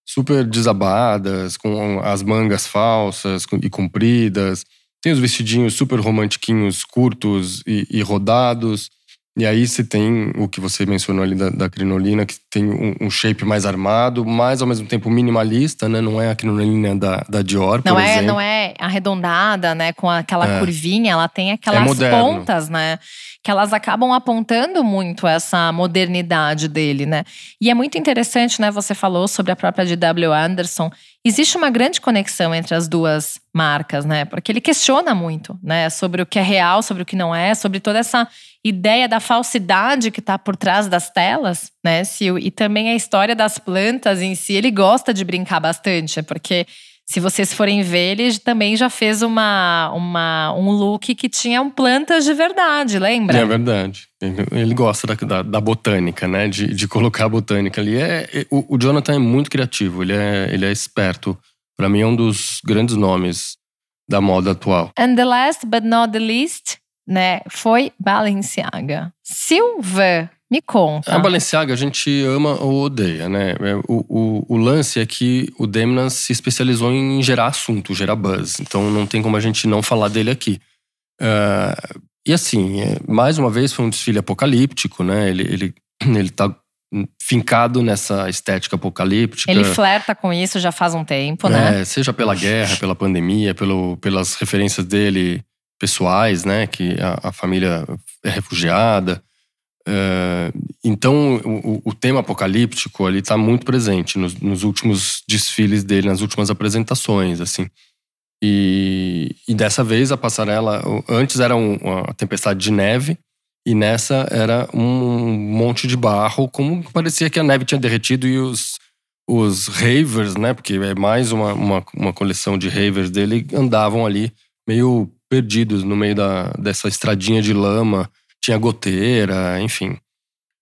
super desabadas, com as mangas falsas e compridas. Tem os vestidinhos super romantiquinhos, curtos e, e rodados. E aí você tem o que você mencionou ali da, da crinolina, que tem um, um, shape mais armado, mas ao mesmo tempo minimalista, né? Não é a crinolina da, da Dior, não por é, exemplo. Não é arredondada, né? Com aquela é. curvinha, ela tem aquelas é pontas, né? Que elas acabam apontando muito essa modernidade dele, né? E é muito interessante, né? Você falou sobre a própria D.W. Anderson existe uma grande conexão entre as duas marcas, né? Porque ele questiona muito, né? Sobre o que é real, sobre o que não é, sobre toda essa ideia da falsidade que está por trás das telas, né, Sil? E também a história das plantas em si. Ele gosta de brincar bastante, porque se vocês forem ver, ele também já fez uma, uma, um look que tinha plantas de verdade, lembra? É verdade. Ele gosta da, da, da botânica, né? De, de colocar a botânica ali. É, é, o, o, Jonathan é muito criativo, ele é, ele é esperto. Para mim, é um dos grandes nomes da moda atual. And the last but not the least, né, foi Balenciaga. Silver me conta. A Balenciaga a gente ama ou odeia, né? É, o, o, o lance é que o Demna se especializou em gerar assunto, gerar buzz. Então não tem como a gente não falar dele aqui. Uh, e assim, é, mais uma vez foi um desfile apocalíptico, né? Ele, ele, ele tá fincado nessa estética apocalíptica. Ele flerta com isso já faz um tempo, né? É, seja pela guerra, pela pandemia, pelo, pelas referências dele pessoais, né? Que a, a família é refugiada. Uh, então, o, o, tema apocalíptico ali está muito presente nos, nos, últimos desfiles dele, nas últimas apresentações, assim. E, e dessa vez a passarela, antes era um, uma tempestade de neve e nessa era um monte de barro, como parecia que a neve tinha derretido e os, os ravers, né? Porque é mais uma, uma, uma coleção de ravers dele, andavam ali meio perdidos no meio da, dessa estradinha de lama tinha goteira, enfim.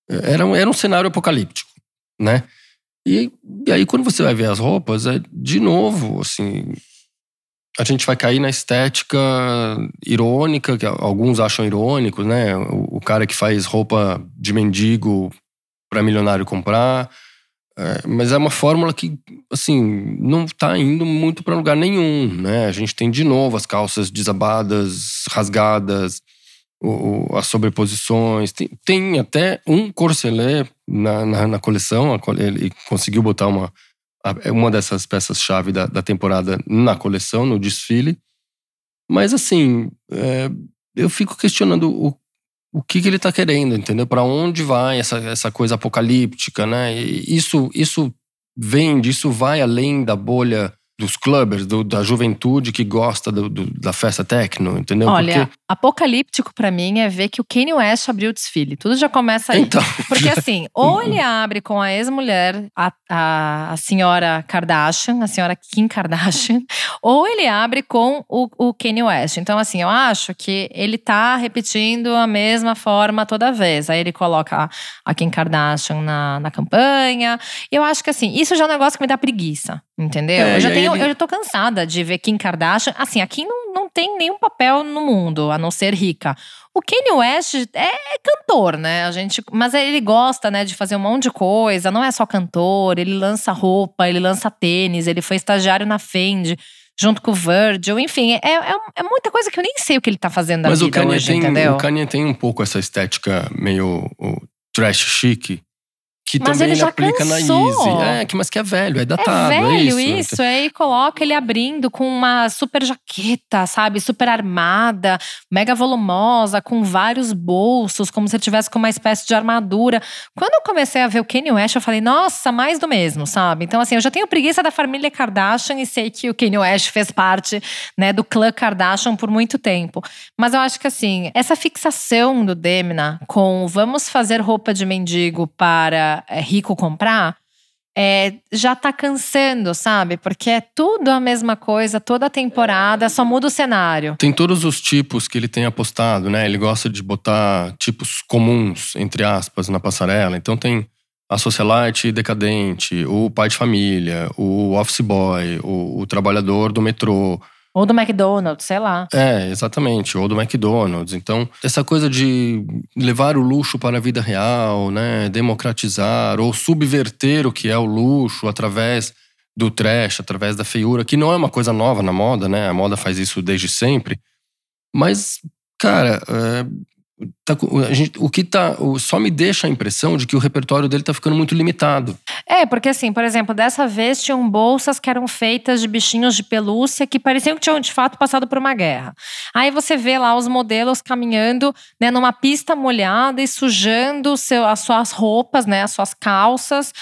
Era, era um cenário apocalíptico, né? E, e aí, quando você vai ver as roupas, é de novo, assim. A gente vai cair na estética irônica, que alguns acham irônico, né? O, o cara que faz roupa de mendigo para milionário comprar. É, mas é uma fórmula que, assim, não está indo muito para lugar nenhum, né? A gente tem de novo as calças desabadas, rasgadas, o, as sobreposições. Tem, tem, até um corselé na, na, na, coleção. Ele conseguiu botar uma, uma dessas peças-chave da, da temporada na coleção, no desfile. Mas assim, é, eu fico questionando o, o que, que ele está querendo, entendeu? Para onde vai essa, essa coisa apocalíptica, né? E isso, isso vende, isso vai além da bolha dos clubbers, do, da juventude que gosta do, do, da festa techno, entendeu? Olha, Porque... apocalíptico para mim é ver que o Kanye West abriu o desfile. Tudo já começa aí. Então, Porque assim, ou ele abre com a ex-mulher, a, a, a, senhora Kardashian, a senhora Kim Kardashian, ou ele abre com o, o Kanye West. Então assim, eu acho que ele tá repetindo a mesma forma toda vez. Aí ele coloca a Kim Kardashian na, na campanha. E eu acho que assim, isso já é um negócio que me dá preguiça. Entendeu? É, eu, já tenho, ele... eu tô cansada de ver Kim Kardashian. Assim, aqui não, não tem nenhum papel no mundo, a não ser rica. O Kanye West é, cantor, né? A gente, mas ele gosta, né, de fazer um monte de coisa. Não é só cantor, ele lança roupa, ele lança tênis, ele foi estagiário na Fendi junto com o Virgil, enfim, é, é, é, muita coisa que eu nem sei o que ele tá fazendo Mas vida o Kanye hoje, tem, entendeu? O Kanye tem um pouco essa estética meio trash chic, que mas também ele, já aplica cansou. na Easy. É, que, mas que é velho, é datado. É velho é isso. isso. Aí coloca ele abrindo com uma super jaqueta, sabe? Super armada, mega volumosa, com vários bolsos, como se ele tivesse com uma espécie de armadura. Quando eu comecei a ver o Kanye West, eu falei, nossa, mais do mesmo, sabe? Então, assim, eu já tenho preguiça da família Kardashian e sei que o Kanye West fez parte, né, do clã Kardashian por muito tempo. Mas eu acho que, assim, essa fixação do Demna com vamos fazer roupa de mendigo para é, rico comprar, é, já tá cansando, sabe? Porque é tudo a mesma coisa, toda temporada, só muda o cenário. Tem todos os tipos que ele tem apostado, né? Ele gosta de botar tipos comuns, entre aspas, na passarela. Então tem a socialite decadente, o pai de família, o office boy, o, o trabalhador do metrô, ou do McDonald's, sei lá. É, exatamente. Ou do McDonald's. Então, essa coisa de levar o luxo para a vida real, né? Democratizar ou subverter o que é o luxo através do trash, através da feiura, que não é uma coisa nova na moda, né? A moda faz isso desde sempre. Mas, cara, é, Tá, gente, o que tá. Só me deixa a impressão de que o repertório dele tá ficando muito limitado. É, porque assim, por exemplo, dessa vez tinham bolsas que eram feitas de bichinhos de pelúcia que pareciam que tinham de fato passado por uma guerra. Aí você vê lá os modelos caminhando né, numa pista molhada e sujando seu, as suas roupas, né, as suas calças.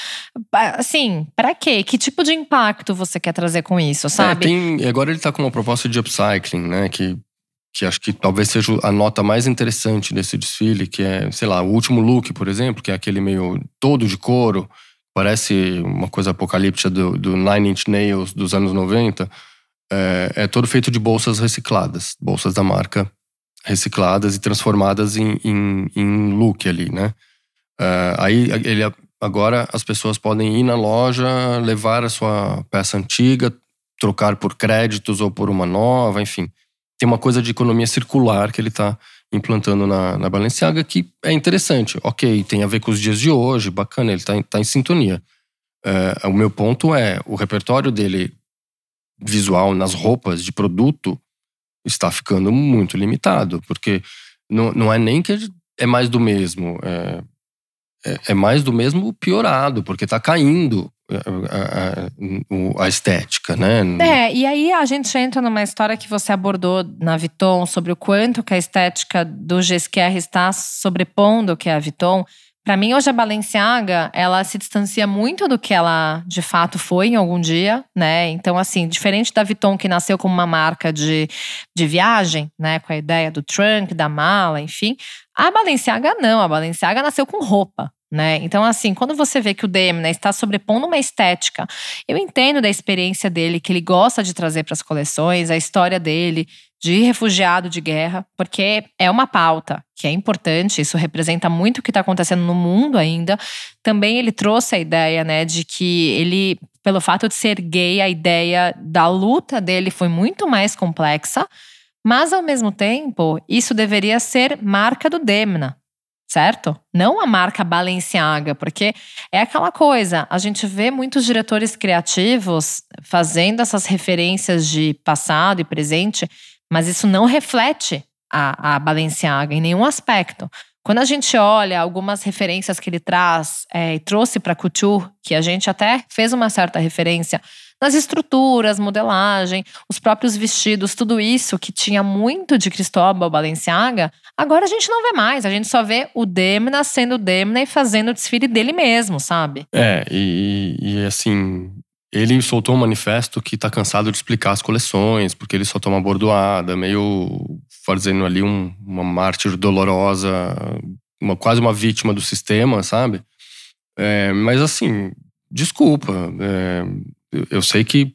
Assim, para quê? Que tipo de impacto você quer trazer com isso, é, sabe? É, tem, agora ele tá com uma proposta de upcycling, né? Que que acho que talvez seja a nota mais interessante desse desfile, que é, sei lá, o último look, por exemplo, que é aquele meio todo de couro, parece uma coisa apocalíptica do, do Nine Inch Nails dos anos 90, é, é todo feito de bolsas recicladas, bolsas da marca recicladas e transformadas em, em, em look ali, né? É, aí ele, agora as pessoas podem ir na loja, levar a sua peça antiga, trocar por créditos ou por uma nova, enfim tem uma coisa de economia circular que ele está implantando na, na Balenciaga que é interessante. Ok, tem a ver com os dias de hoje, bacana, ele está tá em sintonia. É, o meu ponto é, o repertório dele visual nas roupas de produto está ficando muito limitado, porque não, não é nem que é mais do mesmo, é, é, é mais do mesmo piorado, porque está caindo a, a, a, estética, né? É, e aí a gente entra numa história que você abordou na Vuitton sobre o quanto que a estética do GSQR está sobrepondo o que é a Vuitton. Para mim, hoje a Balenciaga, ela se distancia muito do que ela de fato foi em algum dia, né? Então, assim, diferente da Vuitton, que nasceu como uma marca de, de viagem, né? Com a ideia do trunk, da mala, enfim. A Balenciaga não, a Balenciaga nasceu com roupa, né? Então, assim, quando você vê que o Demna está sobrepondo uma estética, eu entendo da experiência dele, que ele gosta de trazer para as coleções, a história dele de refugiado de guerra, porque é uma pauta que é importante, isso representa muito o que está acontecendo no mundo ainda. Também ele trouxe a ideia, né, de que ele, pelo fato de ser gay, a ideia da luta dele foi muito mais complexa. Mas, ao mesmo tempo, isso deveria ser marca do Demna, certo? Não a marca Balenciaga, porque é aquela coisa, a gente vê muitos diretores criativos fazendo essas referências de passado e presente, mas isso não reflete a, a Balenciaga em nenhum aspecto. Quando a gente olha algumas referências que ele traz é, e trouxe para Couture, que a gente até fez uma certa referência nas estruturas, modelagem, os próprios vestidos, tudo isso que tinha muito de Cristóbal Balenciaga, agora a gente não vê mais. A gente só vê o Demna sendo Demna e fazendo o desfile dele mesmo, sabe? É, e, e assim, ele soltou um manifesto que tá cansado de explicar as coleções, porque ele só toma bordoada, meio fazendo ali um, uma mártir dolorosa, uma, quase uma vítima do sistema, sabe? É, mas assim, desculpa. É, eu sei que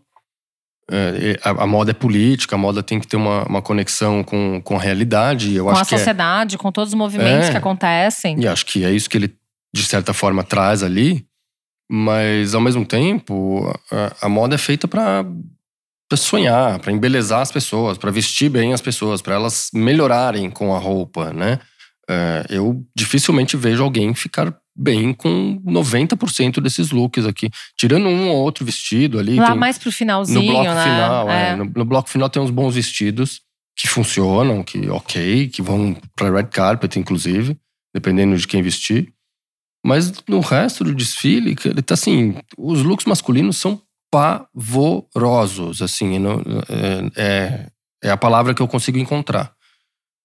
é, a, a, moda é política, a moda tem que ter uma, uma conexão com, com a realidade. Eu com acho a é sociedade, com todos os movimentos é. que acontecem. E acho que é isso que ele, de certa forma, traz ali. Mas, ao mesmo tempo, a, a moda é feita para sonhar, para embelezar as pessoas, para vestir bem as pessoas, para elas melhorarem com a roupa, né? É, eu dificilmente vejo alguém ficar bem com 90% desses looks aqui. Tirando um ou outro vestido ali. Lá mais pro finalzinho, no bloco né? Final, é. É. No, no bloco final tem uns bons vestidos que funcionam, que ok, que vão pra red carpet, inclusive, dependendo de quem vestir. Mas no resto do desfile, ele tá assim, os looks masculinos são pavorosos, assim, não- é, é, é a palavra que eu consigo encontrar.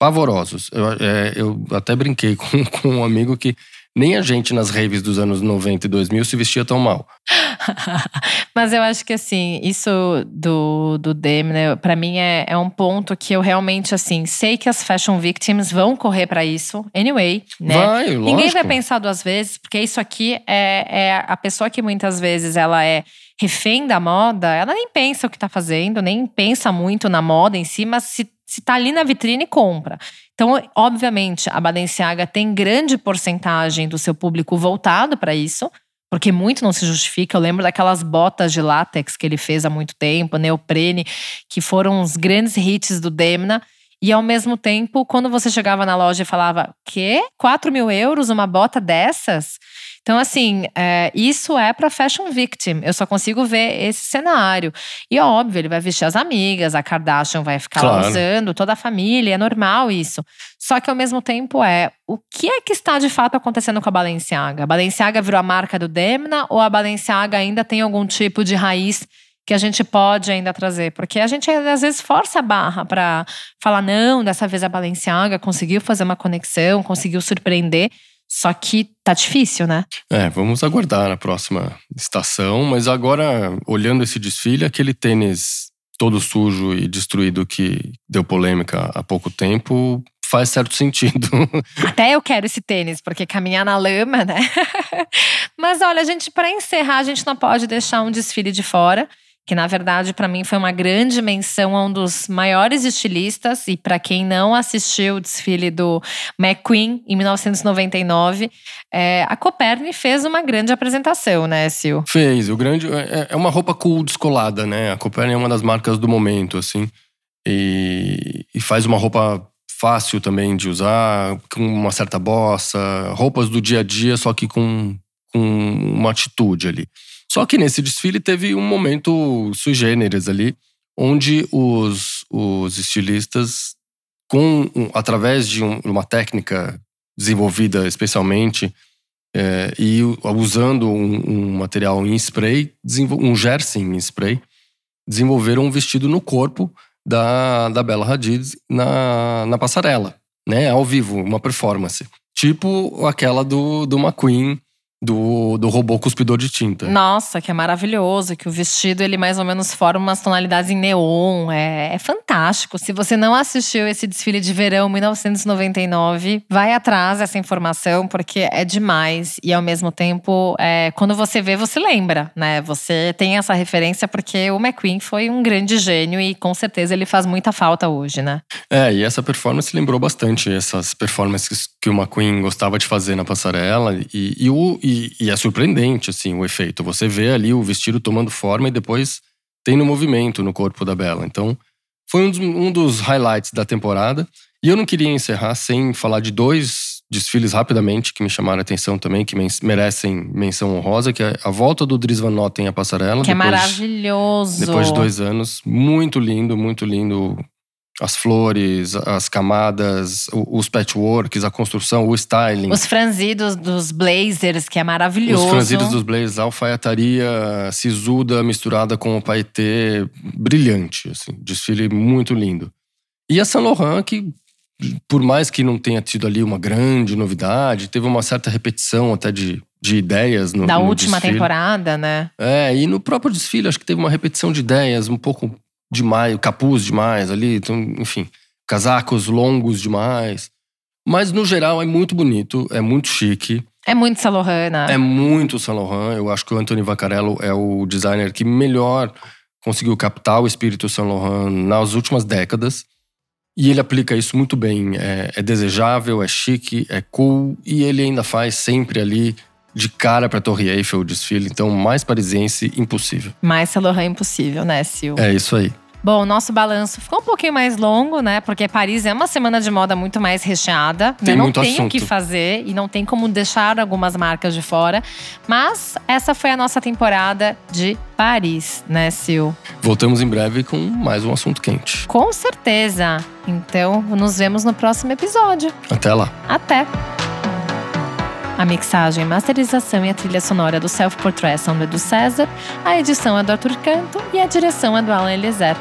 Pavorosos. Eu, é, eu até brinquei com, com um amigo que nem a gente nas raves dos anos 90 e 2000 se vestia tão mal. Mas eu acho que assim, isso do, do Demna, pra mim é, é um ponto que eu realmente assim, sei que as fashion victims vão correr pra isso, anyway, né? Vai, lógico. Ninguém vai pensar duas vezes, porque isso aqui é, é a pessoa que muitas vezes ela é refém da moda, ela nem pensa o que tá fazendo, nem pensa muito na moda em si, mas se, se tá ali na vitrine, compra. Então, obviamente, a Balenciaga tem grande porcentagem do seu público voltado para isso, porque muito não se justifica. Eu lembro daquelas botas de látex que ele fez há muito tempo, neoprene, que foram os grandes hits do Demna. E ao mesmo tempo, quando você chegava na loja e falava, quê? 4 mil euros uma bota dessas? Então, assim, é, isso é para fashion victim. Eu só consigo ver esse cenário. E óbvio, ele vai vestir as amigas, a Kardashian vai ficar lá Claro. usando, toda a família, é normal isso. Só que ao mesmo tempo é, o que é que está de fato acontecendo com a Balenciaga? A Balenciaga virou a marca do Demna ou a Balenciaga ainda tem algum tipo de raiz que a gente pode ainda trazer? Porque a gente às vezes força a barra para falar não, dessa vez a Balenciaga conseguiu fazer uma conexão, conseguiu surpreender. Só que tá difícil, né? É, vamos aguardar na próxima estação. Mas agora, olhando esse desfile, aquele tênis todo sujo e destruído que deu polêmica há pouco tempo faz certo sentido. Até eu quero esse tênis, porque caminhar na lama, né? Mas olha, gente, para encerrar, a gente não pode deixar um desfile de fora, que na verdade para mim foi uma grande menção a um dos maiores estilistas e para quem não assistiu o desfile do McQueen em 1999, é, a Coperni fez uma grande apresentação, né, Sil? Fez. O grande. É é uma roupa cool descolada, né? A Coperni é uma das marcas do momento, assim. E, e faz uma roupa fácil também de usar, com uma certa bossa. Roupas do dia a dia, só que com, com uma atitude ali. Só que nesse desfile teve um momento sui generis ali, onde os, os estilistas, com, um- através de um- uma técnica desenvolvida especialmente é, e usando um, um material em spray, um jersey em spray, desenvolveram um vestido no corpo da, da Bella Hadid na, na passarela, né? Ao vivo, uma performance. Tipo aquela do, do McQueen, do, do robô cuspidor de tinta. Nossa, que é maravilhoso, que o vestido ele mais ou menos forma umas tonalidades em neon, é, é fantástico. Se você não assistiu esse desfile de verão 1999, vai atrás dessa informação porque é demais e ao mesmo tempo, é, quando você vê, você lembra, né? Você tem essa referência porque o McQueen foi um grande gênio e com certeza ele faz muita falta hoje, né? É, e essa performance lembrou bastante essas performances que o McQueen gostava de fazer na passarela. E, e, o, e, e é surpreendente, assim, o efeito. Você vê ali o vestido tomando forma e depois tem no movimento no corpo da Bella. Então, foi um dos, um dos highlights da temporada. E eu não queria encerrar sem falar de dois desfiles rapidamente que me chamaram a atenção também, que merecem menção honrosa, que é a volta do Dries Van Noten à passarela. Que é depois- maravilhoso. depois de dois anos. Muito lindo, muito lindo. As flores, as camadas, os patchworks, a construção, o styling. Os franzidos dos blazers, que é maravilhoso. Os franzidos dos blazers, a alfaiataria sisuda misturada com o paetê, brilhante, assim, desfile muito lindo. E a Saint Laurent, que por mais que não tenha tido ali uma grande novidade, teve uma certa repetição até de, de ideias no Da no última desfile. temporada, né? É, e no próprio desfile acho que teve uma repetição de ideias um pouco demais, capuz demais ali, então, enfim, casacos longos demais. Mas no geral é muito bonito, é muito chique, É muito Saint Laurent, né? é muito Saint Laurent. Eu acho que o Anthony Vaccarello é o designer que melhor conseguiu captar o espírito Saint Laurent nas últimas décadas. E ele aplica isso muito bem. É, é desejável, é chique, é cool e ele ainda faz sempre ali de cara para Torre Eiffel o desfile. Então, mais parisiense impossível. Mais Saint Laurent impossível, né, Sil? É isso aí. Bom, o nosso balanço ficou um pouquinho mais longo, né? Porque Paris é uma semana de moda muito mais recheada. Tem né? Não tem o que fazer e não tem como deixar algumas marcas de fora. Mas essa foi a nossa temporada de Paris, né, Sil? Voltamos em breve com mais um assunto quente. Com certeza. Então, nos vemos no próximo episódio. Até lá. Até! A mixagem, masterização e a trilha sonora do Self Portrait são do Edu César, a edição é do Arthur Canto e a direção é do Alan Eliezer.